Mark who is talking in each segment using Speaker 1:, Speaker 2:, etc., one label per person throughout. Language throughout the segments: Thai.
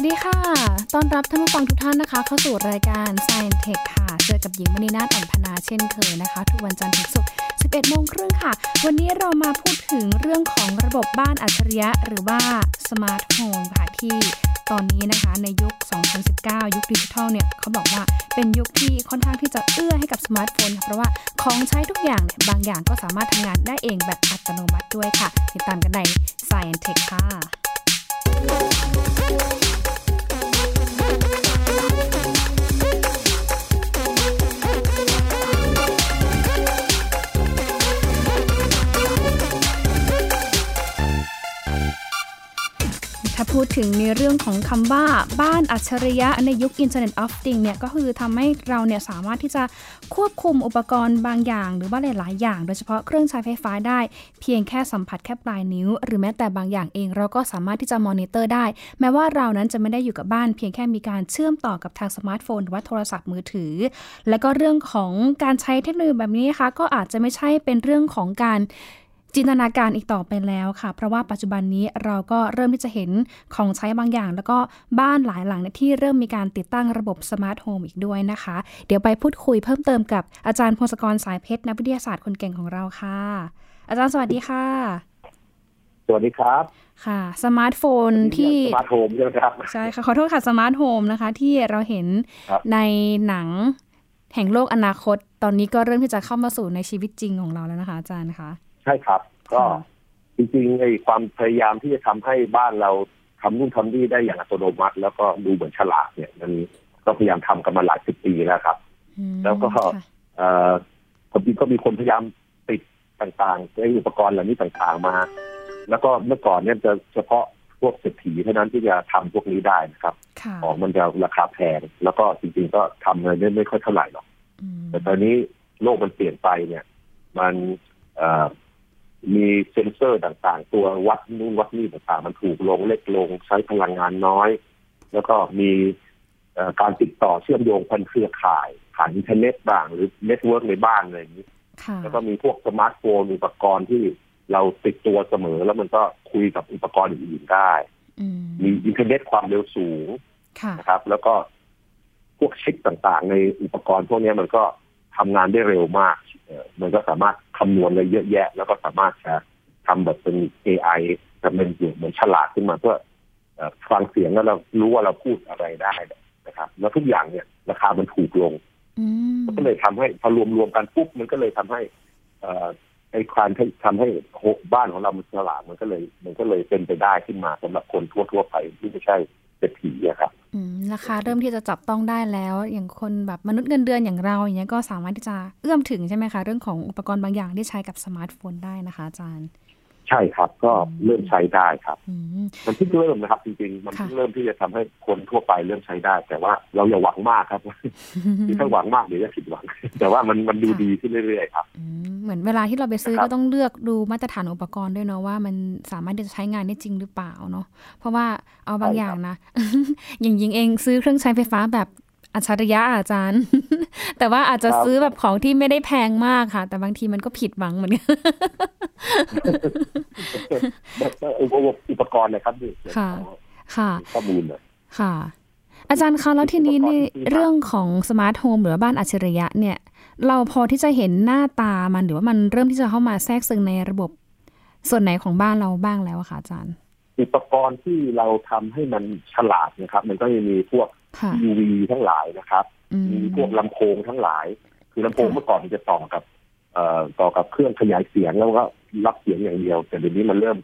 Speaker 1: วัสดีค่ะ ต้อนรับท่านผู้ฟังทุกท่านนะคะ เข้าสู่รายการ Science Tech ค่ะ เจอกับหญิงมณีนาฏอ่อนพนาเช่นเคยนะคะ ทุกวันจันทร์ถึงศุกร์ 11โมงครึ่งค่ะ วันนี้เรามาพูดถึงเรื่องของระบบบ้านอัจฉริยะ หรือว่า Smart Home ค่ะที่ตอนนี้นะคะในยุค 2019 ยุคดิจิทัลเนี่ยเขาบอกว่าเป็นยุคที่ค่อนข้างที่จะเอื้อให้กับสมาร์ทโฟนเพราะว่าของใช้ทุกอย่างเนี่ยบางอย่างก็สามารถทำงานได้เองแบบอัตโนมัติด้วยค่ะ ติดตามกันใน Science Tech ค่ะ ถ้าพูดถึงในเรื่องของคำว่าบ้านอัจฉริยะในยุค Internet of Things เนี่ยก็คือทำให้เราเนี่ยสามารถที่จะควบคุมอุปกรณ์บางอย่าง หรือว่าหลาย ๆ อย่าง โดยเฉพาะเครื่องใช้ไฟฟ้าได้ เพียงแค่สัมผัสแค่ปลายนิ้ว หรือแม้แต่บางอย่างเองเราก็สามารถที่จะมอนิเตอร์ได้ แม้ว่าเรานั้นจะไม่ได้อยู่กับบ้าน เพียงแค่มีการเชื่อมต่อกับทางสมาร์ทโฟนหรือว่าโทรศัพท์มือถือ และก็เรื่องของการใช้เทคโนโลยีแบบนี้นะคะก็อาจจะไม่ใช่เป็นเรื่องของการ จินตนาการอีกต่อไปแล้วค่ะ เพราะว่าปัจจุบันนี้เราก็เริ่มที่จะเห็นของใช้บางอย่าง แล้วก็บ้านหลายหลังที่เริ่มมีการติดตั้งระบบ smart home อีกด้วยนะคะ เดี๋ยวไปพูดคุยเพิ่มเติมกับอาจารย์พงศกรสายเพชรนักวิทยาศาสตร์คนเก่งของเราค่ะ อาจารย์สวัสดีค่ะ
Speaker 2: สวัสดีครับ
Speaker 1: ค่ะสมาร์ทโฟนที่
Speaker 2: สมาร์ทโฮมใช่ไหมครับ
Speaker 1: ใช่ค่ะขอโทษค่ะ smart home นะคะ ที่เราเห็นในหนังแห่งโลกอนาคต ตอนนี้ก็เริ่มที่จะเข้ามาสู่ในชีวิตจริงของเราแล้วนะคะ อาจารย์คะ
Speaker 2: ใช่ครับ ก็จริงๆไอ้ความพยายามที่จะทำให้บ้านเราทำนู่นทำนี่ได้อย่างอัตโนมัติ แล้วก็ดูเหมือนฉลาดเนี่ยมันก็พยายามทำกันมาหลายสิบปีแล้วครับ แล้วก็เอ่อผมก็มีคนพยายามติดต่างๆไอ้อุปกรณ์เหล่านี้ต่างๆมา แล้วก็เมื่อก่อนเนี่ยจะเฉพาะพวกเศรษฐีเท่านั้นที่จะทำพวกนี้ได้นะครับของมันจะราคาแพงแล้วก็จริง ๆ ก็ทำเงินได้ไม่ค่อยเท่าไหร่หรอกแต่ตอนนี้โลกมันเปลี่ยนไปเนี่ย มัน มีเซ็นเซอร์ต่างๆ ตัววัดนู่นวัดนี่ต่างๆ มันถูกลงเล็กลงใช้พลังงานน้อย แล้วก็มีการติดต่อเชื่อมโยงผ่านเครือข่ายผ่านอินเทอร์เน็ตบ้างหรือ network ในบ้านอะไรอย่างนี้แล้วก็มีพวกสมาร์ทโฟนอุปกรณ์ที่เราติดตัวเสมอ แล้วมันก็คุยกับอุปกรณ์อื่นๆได้มีอินเทอร์เน็ตความเร็วสูงนะครับ แล้วก็พวกชิปต่างๆ ในอุปกรณ์พวกนี้มันก็ ทำงานได้เร็วมาก มันก็สามารถคำนวณอะไรเยอะแยะ แล้วก็สามารถจะทำแบบเป็น AI ทำเป็นเหมือนฉลาดขึ้นมาเพื่อฟังเสียงแล้วเรารู้ว่าเราพูดอะไรได้นะครับ แล้วทุกอย่างเนี่ย ราคามันถูกลงมันก็เลยทำให้พอรวมรวมกันปุ๊บมันก็เลยทำให้ไอ้ความทำให้บ้านของเรามันฉลาดมันก็เลย มันก็เลยเป็นไปได้ขึ้นมาสำหรับคนทั่วๆไปที่ไม่ใช่ เศรษฐีอะครับ
Speaker 1: ราคาเริ่มที่จะจับต้องได้แล้ว อย่างคนแบบมนุษย์เงินเดือนอย่างเราอย่างเงี้ยก็สามารถที่จะเอื้อมถึงใช่ไหมคะ เรื่องของอุปกรณ์บางอย่างที่ใช้กับสมาร์ทโฟนได้นะคะอาจารย์
Speaker 2: ใช่ครับ ก็เริ่มใช้ได้ครับมันเพิ่งเริ่มนะครับ จริงๆ มันเพิ่งเริ่มที่จะทำให้คนทั่วไปเริ่มใช้ได้ แต่ว่าเราอย่าหวังมากครับถ้าหวังมากเดี๋ยวจะผิดหวัง แต่ว่ามันมันดูดีขึ้นเรื่อยๆครับ
Speaker 1: เหมือนเวลาที่เราไปซื้อก็ต้องเลือกดูมาตรฐานอุปกรณ์ด้วยเนาะว่ามันสามารถที่จะใช้งานได้จริงหรือเปล่าเนาะเพราะว่าเอาบางอย่างนะอย่างยิงเองซื้อเครื่องใช้ไฟฟ้าแบบ อัจฉริยะอาจารย์ แต่ว่าอาจจะซื้อแบบของที่ไม่ได้แพงมากค่ะ แต่บางทีมันก็ผิดหวังเหมือนกัน
Speaker 2: อุปกรณ์นะครับนี่
Speaker 1: ค่ะค่ะ
Speaker 2: ข้อมูลเลย
Speaker 1: ค่ะ อาจารย์คะแล้วทีนี้ในเรื่องของสมาร์ทโฮมหรือบ้านอัจฉริยะเนี่ย เราพอที่จะเห็นหน้าตามันหรือว่ามันเริ่มที่จะเข้ามาแทรกซึมในระบบ ส่วนไหนของบ้านเราบ้างแล้วคะอาจารย์
Speaker 2: อุปกรณ์ที่เราทำให้มันฉลาดนะครับ มันก็จะมีพวกทีวีทั้งหลายนะครับ มีพวกลำโพงทั้งหลาย คือลำโพงเมื่อก่อนมันจะต่อกับเอ่อต่อกับเครื่องขยายเสียงแล้วก็รับเสียงอย่างเดียว แต่เดี๋ยวนี้มันเริ่ม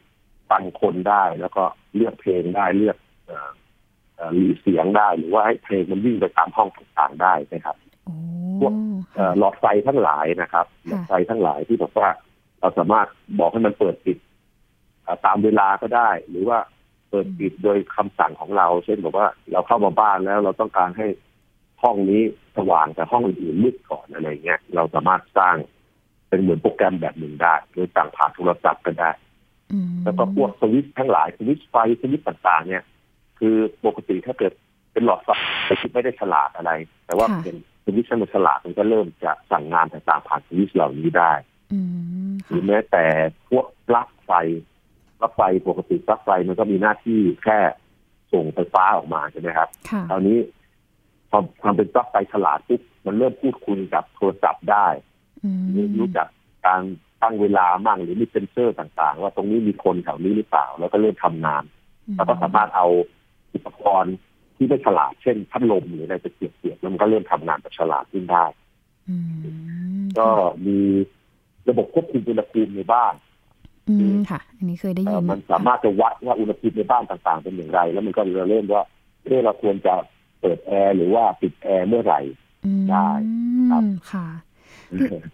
Speaker 2: ฟังคนได้ แล้วก็เลือกเพลงได้เลือกหลีเสียงได้หรือว่าให้เพลงมันวิ่งไปตามห้องต่างๆได้นะครับพวกหลอดไฟทั้งหลายนะครับหลอดไฟทั้งหลายที่บอกว่าเราสามารถบอกให้มันเปิดปิด ตามเวลาก็ได้ หรือว่าเปิดปิดโดยคำสั่งของเรา เช่นบอกว่าเราเข้ามาบ้านแล้วเราต้องการให้ห้องนี้สว่างแต่ห้องอื่นมืดก่อนอะไรเงี้ยเราสามารถสร้างเป็นเหมือนโปรแกรมแบบหนึ่งได้โดยสั่งผ่านโทรศัพท์ก็ได้แล้วก็พวกสวิตช์ทั้งหลายสวิตช์ไฟสวิตช์ต่างๆ เนี่ย คือปกติถ้าเกิดเป็นหลอดไฟคิดไม่ได้ฉลาดอะไร แต่ว่าเป็นสวิตช์ที่มันฉลาดมันก็เริ่มจะสั่งงานต่างๆผ่านสวิตช์เหล่านี้ได้หรือแม้แต่พวกปลั๊กไฟ ลั๊กไฟปกติปลั๊กไฟมันก็มีหน้าที่แค่สส่งไฟฟ้าออกมาใช่ไหมครับ
Speaker 1: ค่ะ
Speaker 2: คราวนี้พอความเป็นปลั๊กไฟฉลาดปุ๊บมันเริ่มพูดคุยกับโทรศัพท์ได้
Speaker 1: อืม
Speaker 2: รู้จักการตั้งเวลามั่งหรือมีเซนเซอร์ต่างๆ ว่าตรงนี้มีคนแถวนี้หรือเปล่า แล้วก็เริ่มทำงานแล้วก็สามารถเอาอุปกรณ์ที่ไม่ฉลาดเช่นพัดลมหรืออะไรไปเสียบๆแล้วมันก็เริ่มทำงานแบบฉลาดขึ้นได้
Speaker 1: อืม
Speaker 2: ก็มีระบบควบคุมอุณหภูมิในบ้าน
Speaker 1: อืมค่ะ อันนี้เคยได้
Speaker 2: เอ่
Speaker 1: ยิ
Speaker 2: อนมันสามารถจะวัดว่าอุณหภูมิในบ้านต่างๆ เป็นอย่างไร แล้วมันก็จะเริ่มว่าเอ๊ะเราควรจะเปิดแอร์หรือว่าปิดแอร์เมื่อไหร่
Speaker 1: อืม
Speaker 2: ได้ครับ
Speaker 1: ค่ะ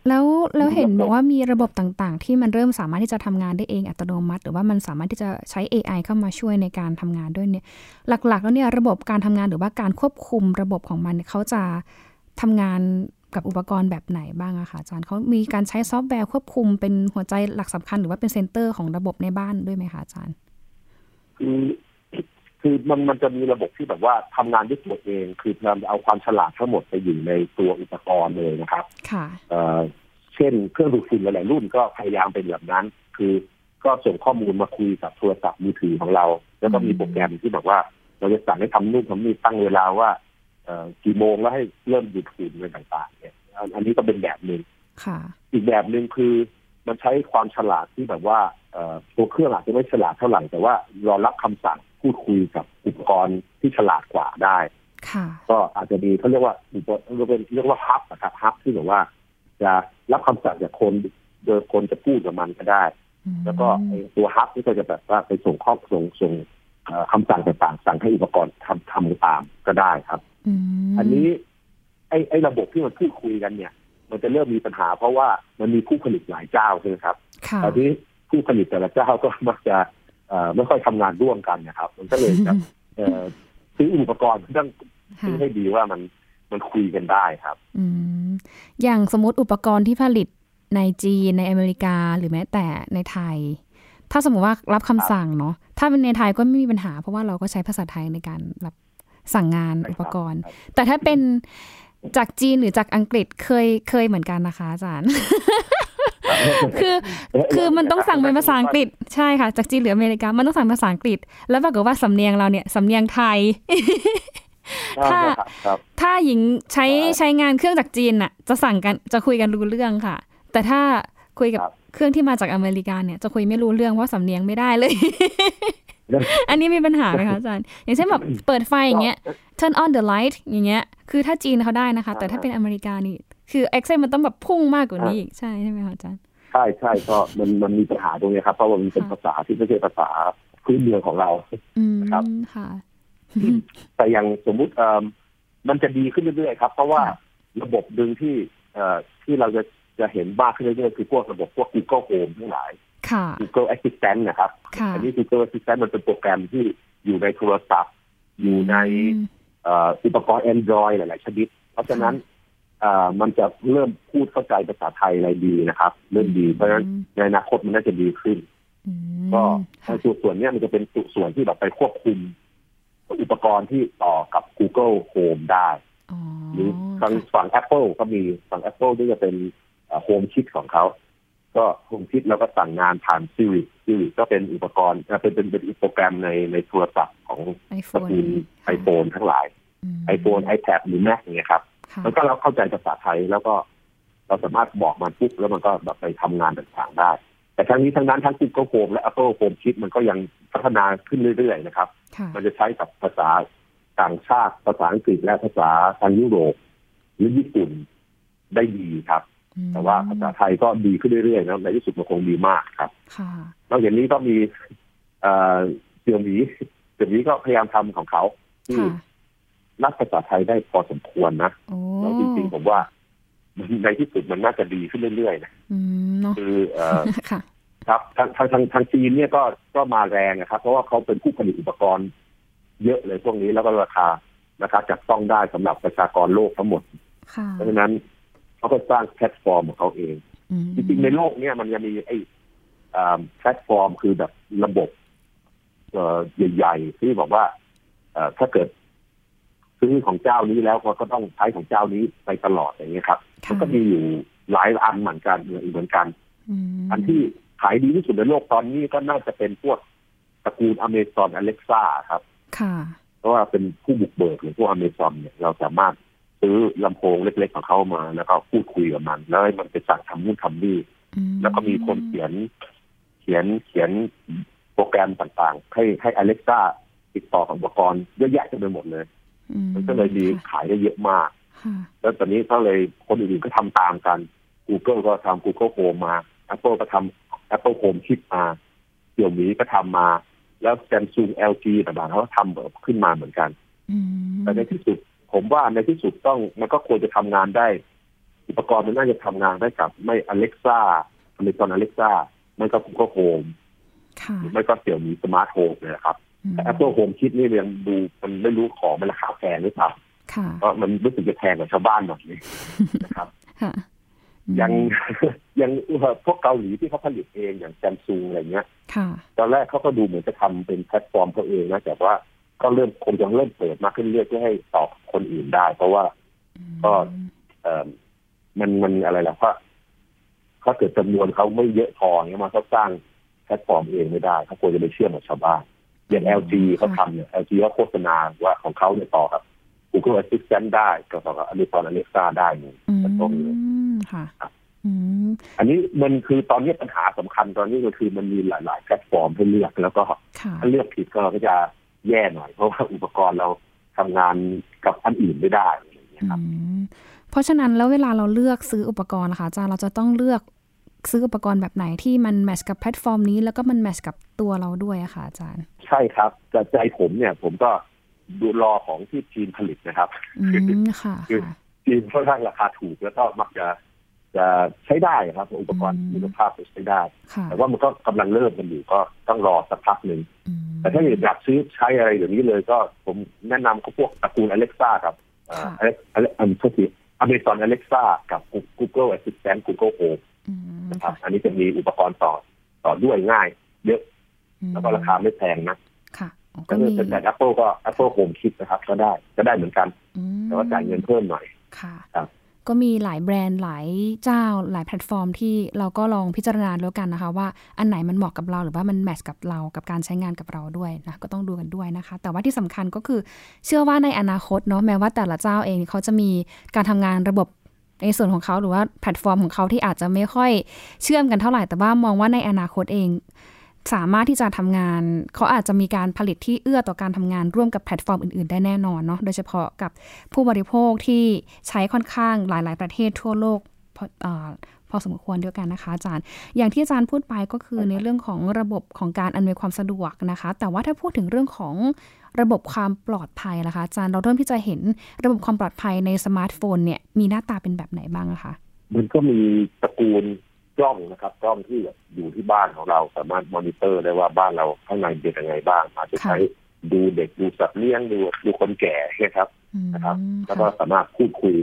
Speaker 1: แล้วแล้วเห็นบอกว่ามีระบบต่างๆ ที่มันเริ่มสามารถที่จะทำงานได้เองอัตโนมัติ หรือว่ามันสามารถที่จะใช้ AI เข้ามาช่วยในการทำงานด้วยเนี่ย หลักๆ แล้วเนี่ยระบบการทำงานหรือว่าการควบคุมระบบของมันเนี่ยเขาจะทำงาน กับอุปกรณ์แบบไหนบ้างอะคะอาจารย์เขามีการใช้ซอฟต์แวร์ควบคุมเป็นหัวใจหลักสำคัญ หรือว่าเป็น center ของระบบในบ้านด้วยไหมคะอาจารย์
Speaker 2: คือคือมันมันจะมีระบบที่แบบว่าทำงานด้วยตัวเอง คือเราเอาความฉลาดทั้งหมดไปอยู่ในตัวอุปกรณ์เลยนะครับ
Speaker 1: ค่ะ
Speaker 2: เอ่อเช่นเครื่องดูดฝุ่นหลายๆรุ่นก็พยายามเป็นแบบนั้น คือก็ส่งข้อมูลมาคุยกับโทรศัพท์มือถือของเรา แล้วก็มี
Speaker 1: อืม
Speaker 2: โปรแกรมที่แบบว่า เราจะสั่งให้ทำนู่นทำนี่ตั้งเวลาว่าเอ่อ กี่โมงแล้วให้เริ่มดูดฝุ่นอะไรต่างๆ เนี่ยอันอันนี้ก็เป็นแบบหนึ่ง
Speaker 1: ค่ะ
Speaker 2: อีกแบบหนึ่งคือมันใช้ความฉลาดที่แบบว่าเอ่อตัวเครื่องอาจจะไม่ฉลาดเท่าไหร่ แต่ว่ารอรับคำสั่งพูดคุยกับอุปกรณ์ที่ฉลาดกว่าได้
Speaker 1: ค่ะ
Speaker 2: ก็อาจจะมีเขาเรียกว่าอุปกรณ์เรียกว่าเรียกว่าฮับนะครับฮับที่แบบว่า จะรับคำสั่งจากคนโดยคนจะพูดกับมันก็ได้ แล้วก็ไอ้ตัวฮับนี่ก็จะแบบว่าไปส่งข้อส่งส่งเอ่อคำสั่งต่างๆสั่งให้อุปกรณ์ทำทำตามก็ได้ครับ
Speaker 1: อืม
Speaker 2: อันนี้ ไอ้ไอ้ระบบที่มันพูดคุยกันเนี่ย มันจะเริ่มมีปัญหา เพราะว่ามันมีผู้ผลิตหลายเจ้าใช่ไหมครับ
Speaker 1: ค่ะ
Speaker 2: ตอนนี้ผู้ผลิตแต่ละเจ้าก็มักจะเอ่อไม่ค่อยทำงานร่วมกันนะครับ มันก็เลยจะเอ่อซื้ออุปกรณ์ต้อง
Speaker 1: ค่ะ
Speaker 2: ซื้อให้ดีว่ามันมันคุยกันได้ครับ
Speaker 1: อืมอย่างสมมติอุปกรณ์ที่ผลิตในจีนในอเมริกาหรือแม้แต่ในไทย ถ้าสมมติว่ารับคำสั่งเนาะถ้าเป็นในไทยก็ไม่มีปัญหา เพราะว่าเราก็ใช้ภาษาไทยในการรับ สั่งงาน
Speaker 2: ใช่ครับ
Speaker 1: อุปกรณ์ แต่ถ้าเป็นจากจีนหรือจากอังกฤษเคยเคยเหมือนกันนะคะอาจารย์ คือคือมันต้องสั่งเป็นภาษาอังกฤษใช่ค่ะ จากจีนหรืออเมริกามันต้องสั่งภาษาอังกฤษ แล้วปรากฏว่าสำเนียงเราเนี่ยสำเนียงไทยถ้า
Speaker 2: ครับครับ
Speaker 1: ถ้าหญิงใช้
Speaker 2: ครับ
Speaker 1: ใช้งานเครื่องจากจีนน่ะ จะสั่งกันจะคุยกันรู้เรื่องค่ะ แต่ถ้าคุยกับ
Speaker 2: ครับ
Speaker 1: เครื่องที่มาจากอเมริกาเนี่ย จะคุยไม่รู้เรื่องเพราะสำเนียงไม่ได้เลย อันนี้มีปัญหาไหมคะอาจารย์ อย่างเช่นแบบเปิดไฟอย่างเงี้ย turn on the light อย่างเงี้ย คือถ้าจีนเขาได้นะคะ แต่ถ้าเป็นอเมริกานี่ คือ accent มันต้องแบบพุ่งมากกว่านี้อีก ใช่ใช่ไหมคะอาจารย์
Speaker 2: ใช่ใช่ก็มันมันมีปัญหาตรงนี้ครับ เพราะว่ามันเป็น
Speaker 1: ค่ะ
Speaker 2: ภาษาที่ไม่ใช่ภาษาพื้นเมืองของเรา
Speaker 1: อืม
Speaker 2: ครับ
Speaker 1: ค่ะ
Speaker 2: แต่อย่างสมมุติเอ่อมันจะดีขึ้นเรื่อยๆครับ เพราะว่า
Speaker 1: ค่ะ
Speaker 2: ระบบดึงที่เอ่อที่เราจะจะเห็นมากขึ้นเรื่อยๆคือพวกระบบพวก Google Home ทั้งหลาย
Speaker 1: ค่ะ
Speaker 2: Google Assistant นะครับ
Speaker 1: ค่ะ
Speaker 2: อันนี้ Google Assistant มันเป็นโปรแกรมที่อยู่ในโทรศัพท์ อยู่ใน
Speaker 1: อืม
Speaker 2: เอ่ออุปกรณ์ Android หลาย ๆ ชนิด เพราะฉะนั้นเอ่อมันจะเริ่มพูดเข้าใจภาษาไทยอะไรดีนะครับ เริ่มดี เพราะฉะนั้นในอนาคตมันน่าจะดีขึ้น
Speaker 1: อืม
Speaker 2: ก็
Speaker 1: ค่ะ
Speaker 2: ในส่วนเนี้ยมันจะเป็นส่วนที่แบบไปควบคุม อุปกรณ์ที่ต่อกับ Google Home ได้
Speaker 1: อ๋อ
Speaker 2: หรือทางฝั่ง Apple ก็มีฝั่ง Apple ที่จะเป็นโฮมชิ t ของเขา ก็โฮมชิ t แล้วก็สั่งงานผ่าน Siri Siri ก็เป็นอุปกรณ์เอ่อเป็นเป็นเป็นโปรแกรมในในโทรศัพท์ของ
Speaker 1: ไอโฟ
Speaker 2: ตระ
Speaker 1: น
Speaker 2: กูล iPhone ทั้งหลาย iPhone iPad หรือ Mac อย่างเงี้ยครับ
Speaker 1: ค่ะ
Speaker 2: มันก็เราเข้าใจภาษาไทยแล้วก็เราสามารถบอกมันปุ๊บแล้วมันก็แบบไปทำงานต่างๆได้ แต่ทั้งนี้ทั้งนั้นทั้ง Google Home และ Apple Home Kit มันก็ยังพัฒนาขึ้นเรื่อยๆนะครับ
Speaker 1: ค่ะ
Speaker 2: มันจะใช้กับภาษาต่างชาติภาษาอังกฤษและภาษาทางยุโรปหรือญี่ปุ่นได้ดีครับ
Speaker 1: อืม
Speaker 2: แต่ว่าภาษาไทยก็ดีขึ้นเรื่อยๆนะในที่สุดมันคงดีมากครับ
Speaker 1: ค่ะ
Speaker 2: นอกจากนี้ก็มีเอ่อเสี่ยวหมีเสี่ยวหมีก็พยายามทำของเขาที่
Speaker 1: ค่ะ
Speaker 2: รักภาษาไทยได้พอสมควรนะ
Speaker 1: โอ้
Speaker 2: แล้วจริงๆผมว่าในที่สุดมันน่าจะดีขึ้นเรื่อยๆนะ
Speaker 1: อืมเนาะ
Speaker 2: คือเอ่อ
Speaker 1: ค่ะ
Speaker 2: ครับทางทางทางทางจีนเนี่ยก็ก็มาแรงนะครับ เพราะว่าเขาเป็นผู้ผลิตอุปกรณ์ เยอะเลยพวกนี้แล้วก็ราคาราคาจับต้องได้สำหรับประชากรโลกทั้งหมด
Speaker 1: ค่ะ
Speaker 2: เพราะฉะนั้น เขาก็สร้างแพลตฟอร์มของเขาเอง
Speaker 1: อืม
Speaker 2: จริงๆในโลกเนี่ยมันจะมีไอ้อ่าแพลตฟอร์มคือแบบระบบเอ่อใหญ่ๆที่บอกว่าเอ่อถ้าเกิดซื้อของเจ้านี้แล้วก็ก็ต้องใช้ของเจ้านี้ไปตลอดอย่างเงี้ยครับ
Speaker 1: ค่ะ
Speaker 2: มันก็มีอยู่หลายอันเหมือนกันเหมือนกัน
Speaker 1: อืม
Speaker 2: อันที่ขายดีที่สุดในโลกตอนนี้ก็น่าจะเป็นพวกตระกูลอเมซอนอเล็กซ่าครับ
Speaker 1: ค่ะ
Speaker 2: เพราะว่าเป็นผู้บุกเบิกหรือพวกอเมซอนเนี่ยเราสามารถ ซื้อลำโพงเล็กๆของเขามาแล้วก็พูดคุยกับมัน แล้วให้มันไปสั่งทำนู่นทำนี่แล้วก็มีคนเขียน เขียนเขียนโปรแกรมต่างๆ ให้ให้อเล็กซ่าติดต่อกับอุปกรณ์เยอะแยะเต็มไปหมดเลย มันก็เลยมีขายได้เยอะมาก แล้วตอนนี้ก็เลยคนอื่นๆก็ทำตามกัน Google ก็ทำ Google Home มา Apple ก็ทำ Apple Home คิดมาเสี่ยวมีก็ทำมา แล้ว Samsung LG ต่างๆเขาก็ทำแบบขึ้นมาเหมือนกัน แต่ในที่สุด ผมว่าในที่สุดต้องมันก็ควรจะทำงานได้ อุปกรณ์มันน่าจะทำงานได้กับ ไม่ Alexa อเมซอน Alexa ไม่ก็ Google Home หรือไม่ก็เสี่ยวมีสมาร์ทโฮมเลยครับแต่ Apple Home คิดนี่ยังดูมันไม่รู้ของมันราคาแพงหรือเปล่าเพราะมันรู้สึกจะแพงกว่าชาวบ้านหน่อยนะครับยังยังพวกเกาหลีที่เขาผลิตเองอย่างแซมซุงอะไรเงี้ยตอนแรกเขาก็ดูเหมือนจะทำเป็นแพลตฟอร์มเขาเองนะแต่ว่า ก็เริ่มคงจะเริ่มเปิดมากขึ้นเรื่อยเพื่อให้ตอบคนอื่นได้ เพราะว่าก็เออมันมันอะไรล่ะเพราะเขาเกิดจำนวนเขาไม่เยอะพอเงี้ยมาเขาสร้างแพลตฟอร์มเองไม่ได้เขาควรจะไปเชื่อมกับชาวบ้านอย่าง LG เขาทำเนี่ย LG เขาโฆษณาว่าของเขาเนี่ยต่อกับ Google Assistant ได้ก็ต่อกับ Amazon Alexa ได้เนี่ยตรงนี้
Speaker 1: ค่ะ
Speaker 2: อันนี้มันคือตอนนี้ปัญหาสำคัญตอนนี้ก็คือมันมีหลาย ๆ แพลตฟอร์มให้เลือกแล้วก็ถ้าเลือกผิดก็ก็จะ แย่หน่อย เพราะว่าอุปกรณ์เราทำงานกับอันอื่นไม่ได้อย่างเงี้ยครับ
Speaker 1: เพราะฉะนั้นแล้วเวลาเราเลือกซื้ออุปกรณ์นะคะอาจารย์เราจะต้องเลือกซื้ออุปกรณ์แบบไหนที่มันแมชกับแพลตฟอร์มนี้ แล้วก็มันแมชกับตัวเราด้วยอะค่ะอาจารย์
Speaker 2: ใช่ครับแต่ใจผมเนี่ย ผมก็ดูรอของที่จีนผลิตนะครับคือจีนค่อนข้างราคาถูกแล้วก็มักจะ จะใช้ได้ครับ อุปกรณ์คุณภาพใช้ได้ แต่ว่ามันก็กำลังเริ่มกันอยู่ก็ต้องรอสักพักหนึ่งแต่ถ้าอยากซื้อใช้อะไรอย่างนี้เลยก็ผมแนะนำก็พวกตระกูล Alexa กับอเล็กอันที่อเมซอนอเล็กซ่ากับ Google Assistant Google Home นะครับ อันนี้จะมีอุปกรณ์ต่อต่อด้วยง่าย เยอะ แล้วก็ราคาไม่แพงนะก็มีแต่ Apple ก็ Apple Home คิดนะครับ ก็ได้ก็ได้เหมือนกัน แต่ว่าจ่ายเงินเพิ่มหน่อย
Speaker 1: ค่ะ ก็มีหลายแบรนด์หลายเจ้า หลายแพลตฟอร์มที่เราก็ลองพิจารณาแล้วกันนะคะว่าอันไหนมันเหมาะกับเราหรือว่ามันแมทช์กับเรากับการใช้งานกับเราด้วยนะก็ต้องดูกันด้วยนะคะ แต่ว่าที่สำคัญก็คือเชื่อว่าในอนาคตเนาะแม้ว่าแต่ละเจ้าเองเขาจะมีการทำงานระบบในส่วนของเขาหรือว่าแพลตฟอร์มของเขาที่อาจจะไม่ค่อยเชื่อมกันเท่าไหร่แต่ว่ามองว่าในอนาคตเอง สามารถที่จะทำงาน เขาอาจจะมีการผลิตที่เอื้อต่อการทำงานร่วมกับแพลตฟอร์มอื่นๆ ได้แน่นอนเนาะโดยเฉพาะกับผู้บริโภคที่ใช้ค่อนข้างหลาย ๆ ประเทศทั่วโลกพอพอสมควรด้วยกันนะคะอาจารย์ อย่างที่อาจารย์พูดไปก็คือในเรื่องของระบบของการอำนวยความสะดวกนะคะ แต่ว่าถ้าพูดถึงเรื่องของระบบความปลอดภัยล่ะคะอาจารย์ เราเริ่มที่จะเห็นระบบความปลอดภัยใน smart home เนี่ยมีหน้าตาเป็นแบบไหนบ้างคะ
Speaker 2: มันก็มีตระกูล กล้องนะครับกล้องที่อยู่ที่บ้านของเราสามารถมอนิเตอร์ได้ว่าบ้านเราข้างในเป็นยังไงบ้าง อาจจะใช้ดูเด็กดูสัตว์เลี้ยงดูดูคนแก่นะครับนะครับ แล้วก็สามารถพูดคุย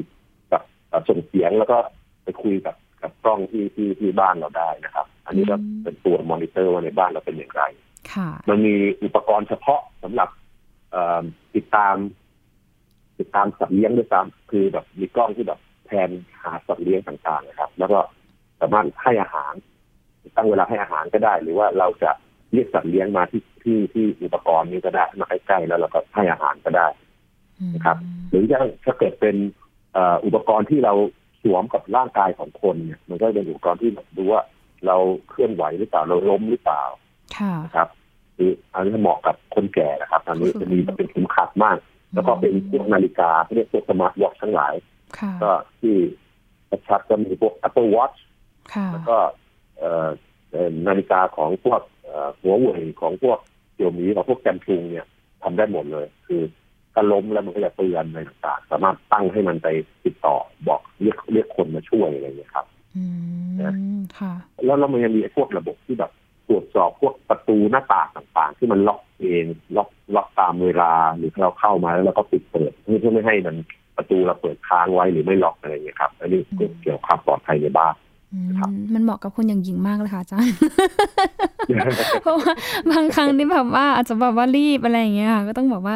Speaker 2: กับส่งเสียงแล้วก็ไปคุยกับกับกล้องที่ที่ที่บ้านเราได้นะครับ อันนี้ก็เป็นตัวมอนิเตอร์ว่าในบ้านเราเป็นอย่างไรมันมีอุปกรณ์เฉพาะสำหรับติดตาม ติดตามสัตว์เลี้ยงด้วยซ้ำคือแบบมีกล้องที่แบบแทนหาสัตว์เลี้ยงต่างๆนะครับ แล้วก็ สามารถให้อาหาร ตั้งเวลาให้อาหารก็ได้ หรือว่าเราจะเรียกสัตว์เลี้ยงมาที่ที่ที่อุปกรณ์นี้ก็ได้มาใกล้ๆแล้วเราก็ให้อาหารก็ได้นะครับ หรือถ้าถ้าเกิดเป็นอุปกรณ์ที่เราสวมกับร่างกายของคนเนี่ย มันก็เป็นอุปกรณ์ที่ดูว่าเราเคลื่อนไหวหรือเปล่าเราล้มหรือเปล่านะครับคืออันนี้เหมาะกับคนแก่นะครับอันนี้จะมีเป็นขุมขัดมาก แล้วก็เป็นพวกนาฬิกาเรียกพวกสมาร์ทวอททั้งหลายก็ที่ชัดก็มีพวก Apple Watch แล้วก็นาฬิกาของพวกหัวเว่ยของพวกเดี่ยวมีของพวกแกมชุงเนี่ยทำได้หมดเลย คือถ้าล้มแล้วมันก็จะเตือนอะไรต่างๆ สามารถตั้งให้มันไปติดต่อบอกเรียกเรียกคนมาช่วยอะไรอย่างเงี้ยครับ
Speaker 1: นะ
Speaker 2: แล้วเรามันยังมีพวกระบบที่แบบตรวจสอบพวกประตูหน้าต่างต่าง ๆ ที่มันล็อกเองล็อกล็อกตามเวลาหรือเราเข้ามาแล้วเราก็ปิดเปิดเพื่อไม่ให้มันประตูเราเปิดค้างไว้หรือไม่ล็อกอะไรอย่างเงี้ยครับ อันนี้เกี่ยวกับความปลอดภัยในบ้าน
Speaker 1: มันเหมาะกับคนอย่างหญิงมากเลยค่ะอาจารย์ เพราะว่าบางครั้งนี่แบบว่าอาจจะแบบว่ารีบอะไรอย่างเงี้ยก็ต้องบอกว่า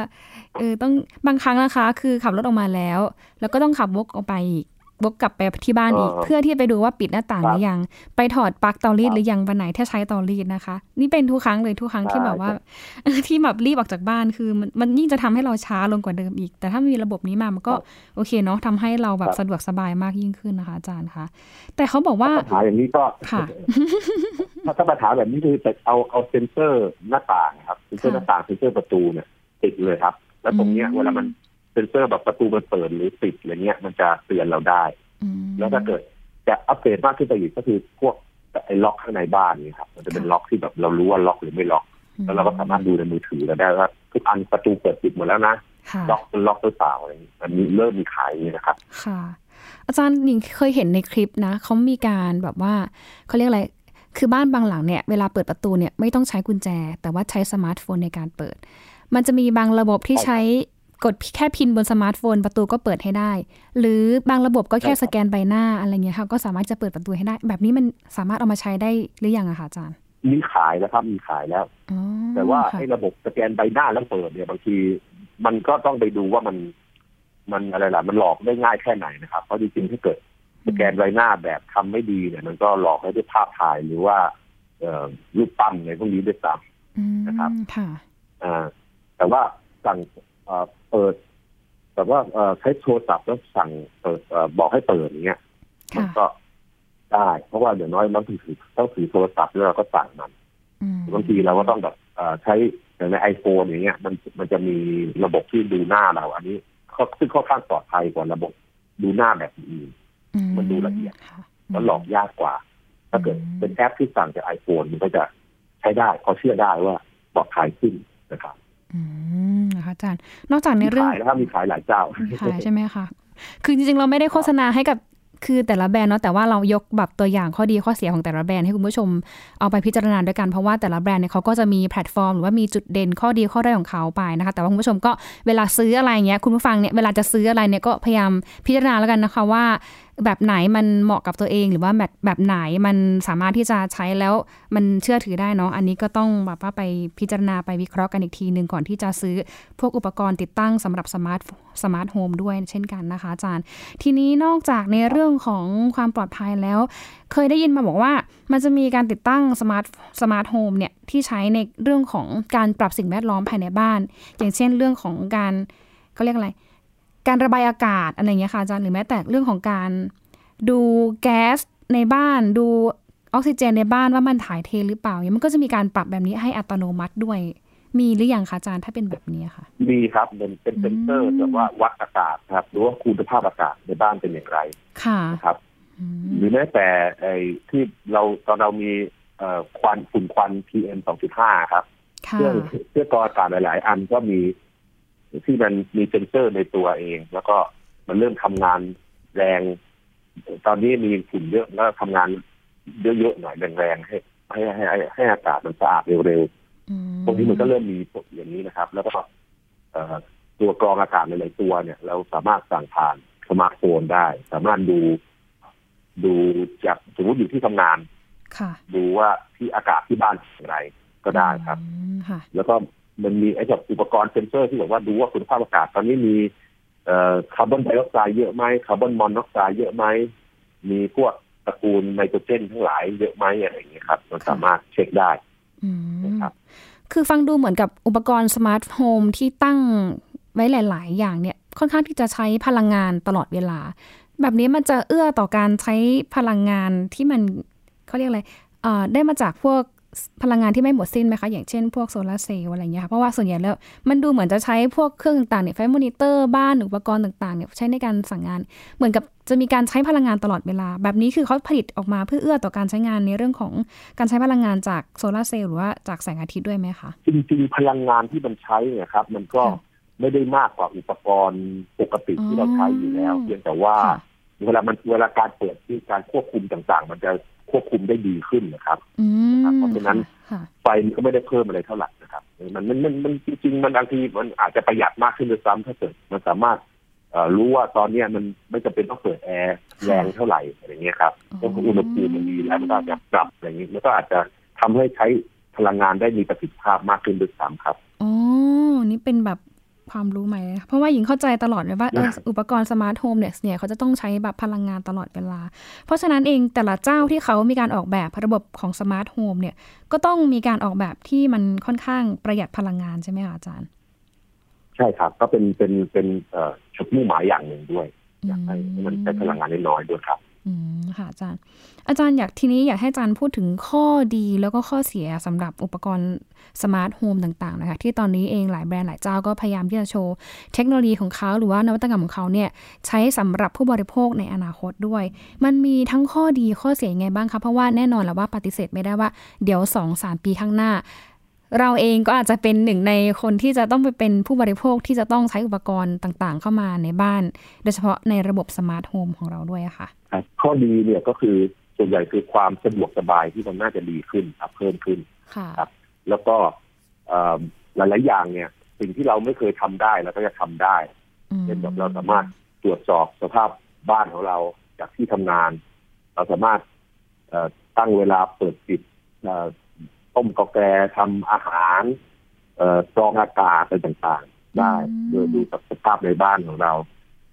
Speaker 1: เออต้องบางครั้งนะคะ คือขับรถออกมาแล้ว แล้วก็ต้องขับวกออกไปอีก วกกลับไปที่บ้านอีก เพื่อที่ไปดูว่าปิดหน้าต่างหรือยัง ไปถอดปลั๊กเตารีดหรือยังวันไหนถ้าใช้เตารีดนะคะ นี่เป็นทุกครั้งเลยทุกครั้งที่แบบว่า ที่แบบรีบออกจากบ้านคือมันมันยิ่งจะทำให้เราช้าลงกว่าเดิมอีก แต่ถ้ามีระบบนี้มามันก็โอเคเนาะทำให้เราแบบสะดวกสบายมากยิ่งขึ้นนะคะ อาจารย์คะแต่เขาบอกว่า
Speaker 2: ปัญหาอย่างนี้ก็
Speaker 1: ค่ะ
Speaker 2: ถ้าปัญหาแบบนี้คือจะเอาเอาเซ็นเซอร์หน้าต่างครับเซ็นเซอร์หน้าต่างเซ็นเซอร์ประตูเนี่ยติดเลยครับ แล้วตรงเนี้ยเวลามัน เซ็นเซอร์แบบประตูมันเปิดหรือปิดอะไรเงี้ยมันจะเตือนเราได้แล้วถ้าเกิดจะอัปเดตมากขึ้นไปอีกก็คือพวกไอ้ล็อกข้างในบ้านนี่ครับมันจะเป็นล็อกที่แบบเรารู้ว่าล็อกหรือไม่ล็อก แล้วเราก็สามารถดูในมือถือเราได้ว่าทุกอันประตูเปิดปิดหมดแล้วนะล็อกเป็นล็อกหรือเปล่าอะไรอันนี้เริ่มมีขายนะครับ
Speaker 1: ค่ะ อาจารย์หนิงเคยเห็นในคลิปนะเขามีการแบบว่าเขาเรียกอะไรคือบ้านบางหลังเนี่ยเวลาเปิดประตูเนี่ยไม่ต้องใช้กุญแจ แต่ว่าใช้สมาร์ทโฟนในการเปิด มันจะมีบางระบบที่ใช้ กดแค่ PIN บนสมาร์ทโฟนประตูก็เปิดให้ได้ หรือบางระบบก็แค่สแกนใบหน้าอะไรเงี้ยค่ะก็สามารถจะเปิดประตูให้ได้ แบบนี้มันสามารถเอามาใช้ได้หรือยังอะคะอาจารย์
Speaker 2: มีขายแล้วครับมีขายแล้วแต่ว่าไอ้ระบบสแกนใบหน้าแล้วเปิดเนี่ยบางทีมันก็ต้องไปดูว่ามัน มันอะไรล่ะ มันหลอกได้ง่ายแค่ไหนนะครับเพราะจริงๆถ้าเกิดสแกนใบหน้าแบบทำไม่ดีเนี่ย มันก็หลอกให้ด้วยภาพถ่ายหรือว่าเอ่อรูปปั้นในพวกนี้ด้วยซ้ำนะครับ
Speaker 1: ค่ะ
Speaker 2: อ่าแต่ว่าสั่ง เปิด แต่ว่าใช้โทรศัพท์แล้วสั่งเปิดบอกให้เปิดอย่างเงี้ยมันก็ได้เพราะว่าเดี๋ยวน้อยเราถือต้องถือโทรศัพท์แล้วเราก็สั่งมันบางทีเราก็ต้องแบบใช้ในไอโฟนอย่างเงี้ย มันมันจะมีระบบที่ดูหน้าเรา อันนี้เขาซึ่งค่อนข้างปลอดภัยกว่าระบบดูหน้าแบบอื่นมันดูละเอียดแล้วหลอกยากกว่า ถ้าเกิดเป็นแอปที่สั่งจากไอโฟนมันก็จะใช้ได้เขาเชื่อได้ว่าปลอดภัยขึ้นนะครับ
Speaker 1: อืมนะคะอาจารย์ นอกจากในเรื่อง
Speaker 2: ขายแล้วมีขายหลายเจ้า
Speaker 1: ขายใช่ไหมคะคือจริงๆเราไม่ได้โฆษณาให้กับคือแต่ละแบรนด์เนาะแต่ว่าเรายกแบบตัวอย่างข้อดีข้อเสียของแต่ละแบรนด์ให้คุณผู้ชมเอาไปพิจารณาด้วยกันเพราะว่าแต่ละแบรนด์เนี่ยเขาก็จะมีแพลตฟอร์มหรือว่ามีจุดเด่นข้อดีข้อด้อยของเขาไปนะคะแต่ว่าคุณผู้ชมก็เวลาซื้ออะไรเงี้ยคุณผู้ฟังเนี่ยเวลาจะซื้ออะไรเนี่ยก็พยายามพิจารณาแล้วกันนะคะว่าแบบไหนมันเหมาะกับตัวเอง หรือว่าแบบแบบไหนมันสามารถที่จะใช้แล้วมันเชื่อถือได้เนาะอันนี้ก็ต้องแบบว่าไปพิจารณาไปวิเคราะห์กันอีกทีหนึ่งก่อนที่จะซื้อพวกอุปกรณ์ติดตั้งสำหรับ smart smart home ด้วยเช่นกันนะคะอาจารย์ ทีนี้นอกจากในเรื่องของความปลอดภัยแล้ว เคยได้ยินมาบอกว่า มันจะมีการติดตั้ง smart smart home เนี่ยที่ใช้ในเรื่องของการปรับสิ่งแวดล้อมภายในบ้าน อย่างเช่นเรื่องของการเขาเรียกอะไร การระบายอากาศอะไรเงี้ยค่ะอาจารย์หรือแม้แต่เรื่องของการ ดูแก๊สในบ้านดูออกซิเจนในบ้านว่ามันถ่ายเทหรือเปล่าเนี่ยมันก็จะมีการปรับแบบนี้ให้อัตโนมัติด้วย มีหรือยังคะอาจารย์ถ้าเป็นแบบนี้ค่ะ
Speaker 2: มีครับเป็นเป็นเซนเซอร์แบบว่าวัดอากาศครับหรือว่าคุณภาพอากาศในบ้านเป็นอย่างไร
Speaker 1: ค่ะ
Speaker 2: ครับหรือแม้แต่ไอ้ที่เราตอนเรามีควันฝุ่นควัน PM 2.5 ครับเครื่องเครื่องกรองอากาศหลาย ๆ อันก็มี ที่มันมีเซนเซอร์ในตัวเอง แล้วก็มันเริ่มทำงานแรง ตอนนี้มีฝุ่นเยอะแล้วทำงานเยอะๆหน่อยแรงๆให้ให้ให้ให้อากาศมันสะอาดเร็วๆตรงนี้มันก็เริ่มมีอย่างนี้นะครับ แล้วก็ตัวกรองอากาศหลายๆตัวเนี่ย เราสามารถสั่งผ่านสมาร์ทโฟนได้ สามารถดู ดูจากสมมติอยู่ที่ทำงานดูว่าที่อากาศที่บ้านอย่างไรก็ได้ครับแล้วก็ มันมีไอ้แบบอุปกรณ์เซนเซอร์ที่บอกว่าดูว่าคุณภาพอากาศตอนนี้มีคาร์บอนไดออกไซด์เยอะไหมคาร์บอนมอนอกไซด์เยอะไหมมีพวกตระกูลไนโตรเจนทั้งหลายเยอะไหมอะไรอย่างเงี้ยครับเราสามารถเช็คได้นะครับ
Speaker 1: คือฟังดูเหมือนกับอุปกรณ์ smart home ที่ตั้งไว้หลาย ๆ อย่างเนี่ยค่อนข้างที่จะใช้พลังงานตลอดเวลา แบบนี้มันจะเอื้อต่อการใช้พลังงานที่มันเขาเรียกอะไรได้มาจากพวก พลังงานที่ไม่หมดสิ้นไหมคะ อย่างเช่นพวกโซลาร์เซลล์อะไรเงี้ยเพราะว่าส่วนใหญ่แล้วมันดูเหมือนจะใช้พวกเครื่องต่างๆเนี่ยไฟมอนิเตอร์บ้านอุปกรณ์ต่างๆเนี่ยใช้ในการสั่งงาน เหมือนกับจะมีการใช้พลังงานตลอดเวลา แบบนี้คือเขาผลิตออกมาเพื่อเอื้อต่อการใช้งานในเรื่องของการใช้พลังงานจากโซลาเซลล์หรือว่าจากแสงอาทิตย์ด้วยไหมคะ
Speaker 2: จริงๆพลังงานที่มันใช้เนี่ยครับมันก็ไม่ได้มากกว่าอุปกรณ์ปกติที่เราใช้อยู่แล้ว เพียงแต่ว่าเวลามันเวลาการเปิดที่การควบคุมต่างๆ มันจะ ควบคุมได้ดีขึ้นนะครับเพราะฉะนั้นไฟมันก็ไม่ได้เพิ่มอะไรเท่าไหร่นะครับ มันมันมันมันจริงๆมันบางทีมันอาจจะประหยัดมากขึ้นด้วยซ้ำถ้าเกิดมันสามารถรู้ว่าตอนนี้มันไม่จำเป็นต้องเปิดแอร์แรงเท่าไหร่อะไรเงี้ยครับเพราะอุณหภูมิมันดีแล้วมันก็จะปรับอะไรอย่างนี้แล้วก็อาจจะทำให้ใช้พลังงานได้มีประสิทธิภาพมากขึ้นด้วยซ้ำครับ
Speaker 1: อ๋อนี่เป็นแบบ ความรู้ใหม่เลยเพราะว่าหญิงเข้าใจตลอดเลยว่าอุปกรณ์ smart home เนี่ยเนี่ยเขาจะต้องใช้แบบพลังงานตลอดเวลา เพราะฉะนั้นเองแต่ละเจ้าที่เขามีการออกแบบระบบของ smart home เนี่ยก็ต้องมีการออกแบบที่มันค่อนข้างประหยัดพลังงานใช่ไหมคะอาจารย์
Speaker 2: ใช่ครับ ก็เป็นเป็นเป็นจุดมุ่งหมายอย่างหนึ่งด้วยอยากให้มันใช้พลังงานน้อยด้วยครับ
Speaker 1: อืมค่ะอาจารย์ อาจารย์อยากทีนี้อยากให้อาจารย์พูดถึงข้อดีแล้วก็ข้อเสียสำหรับอุปกรณ์ smart home ต่างๆนะคะที่ตอนนี้เองหลายแบรนด์หลายเจ้าก็พยายามที่จะโชว์เทคโนโลยีของเขาหรือว่านวัตกรรมของเขาเนี่ยใช้สำหรับผู้บริโภคในอนาคตด้วย มันมีทั้งข้อดีข้อเสียยังไงบ้างคะเพราะว่าแน่นอนแล้วว่าปฏิเสธไม่ได้ว่าเดี๋ยวสองสามปีข้างหน้า เราเองก็อาจจะเป็นหนึ่งในคนที่จะต้องไปเป็นผู้บริโภคที่จะต้องใช้อุปกรณ์ต่างๆ เข้ามาในบ้าน โดยเฉพาะในระบบ smart home ของเราด้วยค่ะ
Speaker 2: ข้อดีเนี่ยก็คือส่วนใหญ่คือความสะดวกสบายที่มันน่าจะดีขึ้นครับเพิ่มขึ้นครับ แล้วก็หลายๆอย่างเนี่ย สิ่งที่เราไม่เคยทำได้เราก็จะทำได้เช่นแบบเราสามารถตรวจสอบสภาพบ้านของเราจากที่ทำงาน เราสามารถตั้งเวลาเปิดปิด ต้มกาแฟทำอาหารกรองอากาศอะไรต่างๆ ได้โดยดูสภาพในบ้านของเรา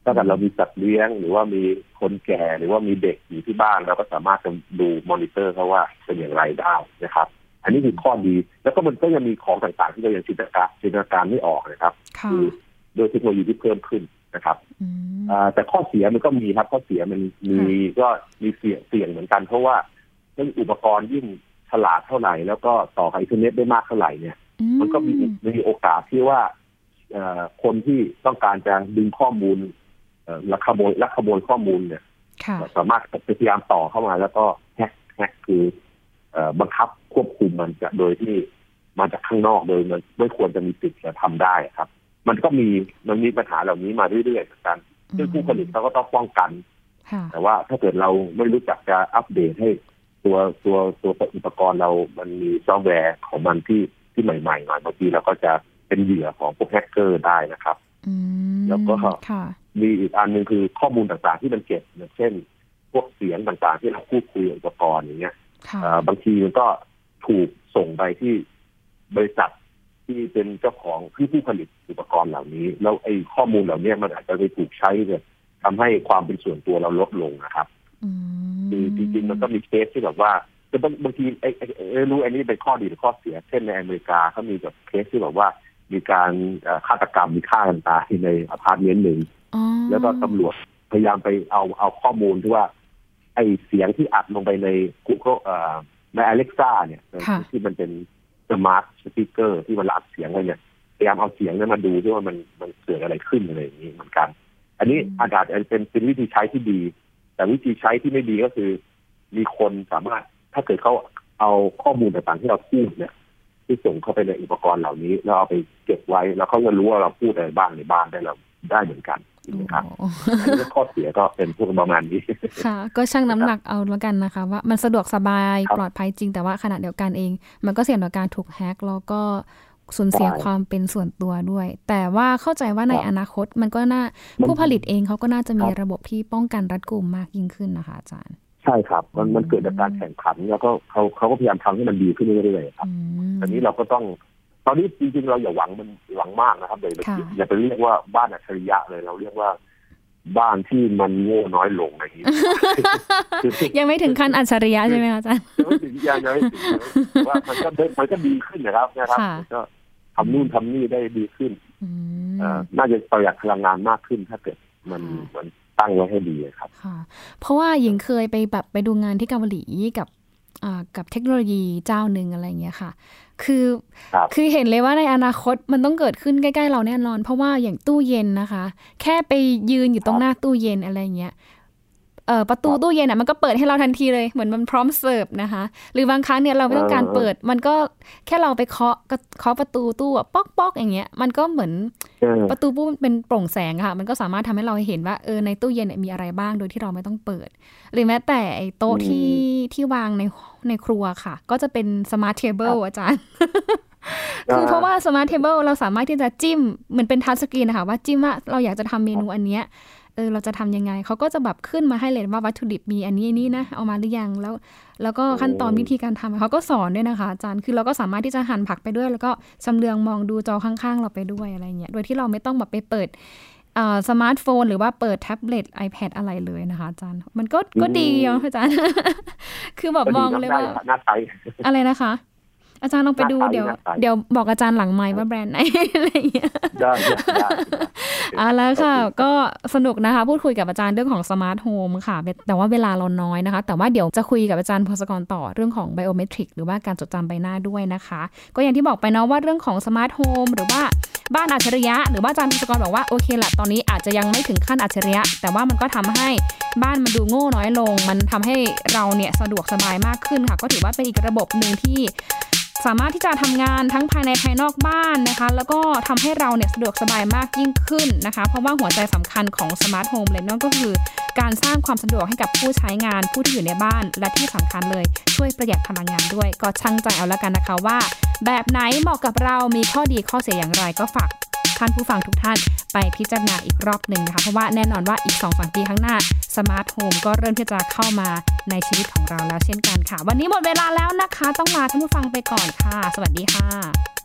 Speaker 2: ถ้าเกิดเรามีสัตว์เลี้ยง หรือว่ามีคนแก่หรือว่ามีเด็กอยู่ที่บ้านเราก็สามารถจะดูมอนิเตอร์เขาว่าเป็นอย่างไรได้นะครับ อันนี้คือข้อดี แล้วก็มันก็ยังมีของต่างๆ ที่เรายังจินตนาการจินตนาการไม่ออกนะครับคือโดยเทคโนโลยีที่เพิ่มขึ้นนะครับแต่ข้อเสียมันก็มีครับ ข้อเสียมันมีก็มีเสี่ยงเสี่ยงเหมือนกัน เพราะว่าเรื่องอุปกรณ์ยิ่ง ฉลาดเท่าไหร่ แล้วก็ต่ออินเทอร์เน็ตได้มากเท่าไหร่เนี่ย มันก็มีมีโอกาสที่ว่าคนที่ต้องการจะดึงข้อมูลลักขโมยลักขโมยข้อมูลเนี่ยสามารถพยายามต่อเข้ามา แล้วก็แฮกแฮกคือบังคับควบคุมมันจะโดยที่มาจากข้างนอกโดยมันไม่ควรจะมีสิทธิ์จะทำได้ครับ มันก็มีมันมีปัญหาเหล่านี้มาเรื่อยๆเหมือนกันซึ่งผู้ผลิตเขาก็ต้องป้องกัน แต่ว่าถ้าเกิดเราไม่รู้จักจะอัปเดตให้ ตัวตัวตัวอุปกรณ์เรามันมีซอฟต์แวร์ของมันที่ที่ใหม่ๆหน่อยบางทีเราก็จะเป็นเหยื่อของพวกแฮกเกอร์ได้นะครับแล้วก็มีอีกอันหนึ่งคือข้อมูลต่างๆที่มันเก็บอย่างเช่น พวกเสียงต่างๆ ที่เราพูดคุยอุปกรณ์อย่างเงี้ยบางทีมันก็ถูกส่งไปที่บริษัทที่เป็นเจ้าของที่ผู้ผลิตอุปกรณ์เหล่านี้ แล้วไอ้ข้อมูลเหล่านี้มันอาจจะไปถูกใช้เนี่ยทำให้ความเป็นส่วนตัวเราลดลงนะครับ คือจริงๆมันก็มีเคสที่แบบว่าแต่บางทีไอ้ไอ้ไม่รู้อันนี้เป็นข้อดีหรือข้อเสีย เช่นในอเมริกาเขามีแบบเคสที่แบบว่ามีการฆาตกรรมมีฆ่ากันตายในอพาร์ตเมนต์หนึ่งแล้วก็ตำรวจพยายามไปเอาเอาข้อมูลที่ว่า ไอ้เสียงที่อัดลงไปใน Google เอ่อใน Alexa เนี่ยที่มันเป็น smart speaker ที่มันรับเสียงอะไรเนี่ยพยายามเอาเสียงนั้นมาดูที่ว่ามันมันเกิดอะไรขึ้นอะไรอย่างนี้เหมือนกัน อันนี้อาจจะเป็นเป็นวิธีใช้ที่ดี แต่วิธีใช้ที่ไม่ดีก็คือ มีคนสามารถถ้าเกิดเขาเอาข้อมูลต่างๆที่เราพูดเนี่ย ที่ส่งเข้าไปในอุปกรณ์เหล่านี้ แล้วเอาไปเก็บไว้ แล้วเขาจะรู้ว่าเราพูดอะไรบ้างในบ้านได้เราได้เหมือนกันนะครับอันนี้ข้อเสียก็เป็นพวกประมาณนี้
Speaker 1: ค่ะ ก็ช่างน้ำหนักเอาแล้วกันนะคะ ว่ามันสะดวกสบายปลอดภัยจริงแต่ว่าขณะเดียวกันเอง มันก็เสี่ยงต่อการถูกแฮ็กแล้วก็ สูญเสียความเป็นส่วนตัวด้วย แต่ว่าเข้าใจว่าในอนาคตมันก็น่าผู้ผลิตเองเขาก็น่าจะมีระบบที่ป้องกันรัดกุมมากยิ่งขึ้นนะคะอาจารย์
Speaker 2: ใช่ครับ มันมันเกิดจากการแข่งขัน แล้วก็เขาเขาก็พยายามทำให้มันดีขึ้นเรื่อยๆครับตอนนี้เราก็ต้องตอนนี้จริงๆ เราอย่าหวังมันหวังมากนะครับเลยอย่าไปเรียกว่าบ้านอัจฉริยะเลยเราเรียกว่าบ้านที่มันโง่น้อยลงอะไรอย่างนี้
Speaker 1: ยังไม่ถึงขั้นอัจฉริยะใช่ไหมอาจารย์
Speaker 2: ยังไม่ถึงยังไม่ถึงว่ามันก็มันก็ดีขึ้นนะครับนะครับก็ ทำนู่นทำนี่ได้ดีขึ้นน่าจะประหยัดพลังงานมากขึ้นถ้าเกิดมันมันตั้งไว้ให้ดีครับ
Speaker 1: ค่ะเพราะว่าหญิงเคยไปแบบไปดูงานที่เกาหลีกับกับเทคโนโลยีเจ้าหนึ่งอะไรเงี้ยค่ะ คือคือเห็นเลยว่าในอนาคตมันต้องเกิดขึ้นใกล้ ๆ เราแน่นอน เพราะว่าอย่างตู้เย็นนะคะ แค่ไปยืนอยู่ตรงหน้าตู้เย็นอะไรเงี้ยเอ่อ ประตูตู้เย็นอะมันก็เปิดให้เราทันทีเลยเหมือนมันพร้อมเสิร์ฟนะคะ หรือบางครั้งเนี่ยเราไม่ต้องการเปิด มันก็แค่เราไปเคาะเคาะประตูตู้ป๊อกป๊อกอย่างเงี้ยมันก็เหมือนประตูตู้เป็นโปร่งแสงค่ะ มันก็สามารถทำให้เราเห็นว่าเออในตู้เย็นมีอะไรบ้างโดยที่เราไม่ต้องเปิด หรือแม้แต่ไอ้โต๊ะที่ที่วางในในครัวค่ะ ก็จะเป็น smart table อาจารย์คือเพราะว่า smart table เราสามารถที่จะจิ้มเหมือนเป็น touch screen นะคะว่าจิ้มว่าเราอยากจะทำเมนูอันเนี้ย เออเราจะทำยังไง เขาก็จะแบบขึ้นมาให้เลยว่าวัตถุดิบมีอันนี้อันนี้นะ เอามาหรือยัง แล้ว แล้วก็ขั้นตอนวิธีการทำเขาก็สอนด้วยนะคะอาจารย์คือเราก็สามารถที่จะหั่นผักไปด้วย แล้วก็ชำเลืองมองดูจอข้างๆ เราไปด้วยอะไรเงี้ย โดยที่เราไม่ต้องแบบไปเปิดสมาร์ทโฟนหรือว่าเปิดแท็บเล็ต iPad อะไรเลยนะคะอาจารย์ มันก็ก็ดีอะอาจารย์ คือแบบมองเลยว่า อะไรนะคะ อาจารย์ลองไปดูเดี๋ยว เดี๋ยวบอกอาจารย์หลังไมค์ว่าแบรนด์ไหนอะไรอย่างเงี้ยได้ได้อ่าแล้วค่ะ ก็สนุกนะคะ พูดคุยกับอาจารย์เรื่องของ smart home ค่ะ แต่ว่าเวลาเราน้อยนะคะ แต่ว่าเดี๋ยวจะคุยกับอาจารย์พศกรต่อเรื่องของ biometric หรือว่าการจดจำใบหน้าด้วยนะคะ ก็อย่างที่บอกไปเนาะว่าเรื่องของ smart home หรือว่าบ้านอัจฉริยะ หรือว่าอาจารย์พศกรบอกว่าโอเคแหละตอนนี้อาจจะยังไม่ถึงขั้นอัจฉริยะ แต่ว่ามันก็ทำให้บ้านมันดูโง่น้อยลง มันทำให้เราเนี่ยสะดวกสบายมากขึ้นค่ะ ก็ถือว่าเป็นอีกระบบหนึ่งที่ สามารถที่จะทำงานทั้งภายในภายนอกบ้านนะคะ แล้วก็ทำให้เราเนี่ยสะดวกสบายมากยิ่งขึ้นนะคะ เพราะว่าหัวใจสำคัญของสมาร์ทโฮมเลยนั่นก็คือ การสร้างความสะดวกให้กับผู้ใช้งานผู้ที่อยู่ในบ้าน และที่สำคัญเลยช่วยประหยัดพลังงานด้วย ก็ช่างใจเอาละกันนะคะว่า แบบไหนเหมาะกับเรามีข้อดีข้อเสียอย่างไรก็ฝาก ท่านผู้ฟังทุกท่านไปพิจารณาอีกรอบหนึ่งนะคะ เพราะว่าแน่นอนว่าอีก2อสปีข้างหน้า smart home ก็เริ่มที่จะเข้ามาในชีวิตของเราแล้วเช่นกันค่ะ วันนี้หมดเวลาแล้วนะคะ ต้องลาท่านผู้ฟังไปก่อนค่ะ สวัสดีค่ะ